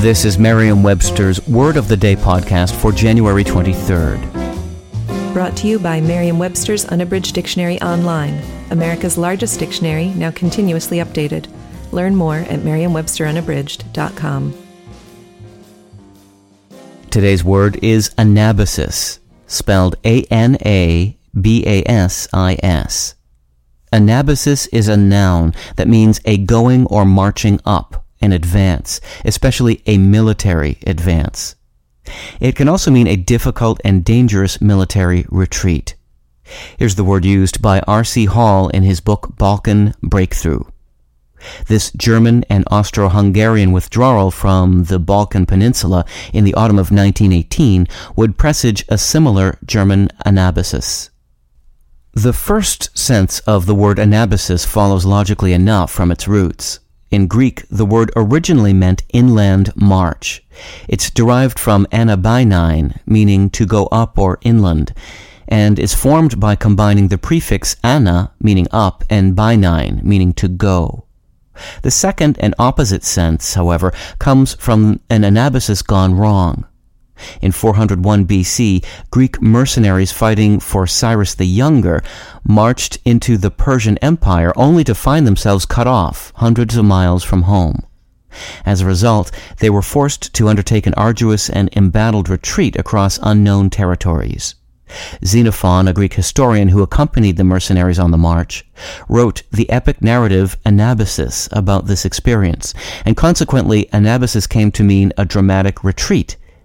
This is Merriam-Webster's Word of the Day podcast for January 23rd. Brought to you by Merriam Webster's Unabridged Dictionary Online, America's largest dictionary, now continuously updated. Learn more at merriam-websterunabridged.com. Today's word is anabasis, spelled A-N-A-B-A-S-I-S. Anabasis is a noun that means a going or marching up, an advance, especially a military advance. It can also mean a difficult and dangerous military retreat. Here's the word used by R.C. Hall in his book Balkan Breakthrough. This German and Austro-Hungarian withdrawal from the Balkan Peninsula in the autumn of 1918 would presage a similar German anabasis. The first sense of the word anabasis follows logically enough from its roots. In Greek, the word originally meant inland march. It's derived from anabainein, meaning to go up or inland, and is formed by combining the prefix ana, meaning up, and bainein, meaning to go. The second and opposite sense, however, comes from an anabasis gone wrong. In 401 BC, Greek mercenaries fighting for Cyrus the Younger marched into the Persian Empire only to find themselves cut off hundreds of miles from home. As a result, they were forced to undertake an arduous and embattled retreat across unknown territories. Xenophon, a Greek historian who accompanied the mercenaries on the march, wrote the epic narrative Anabasis about this experience, and consequently Anabasis came to mean a dramatic retreat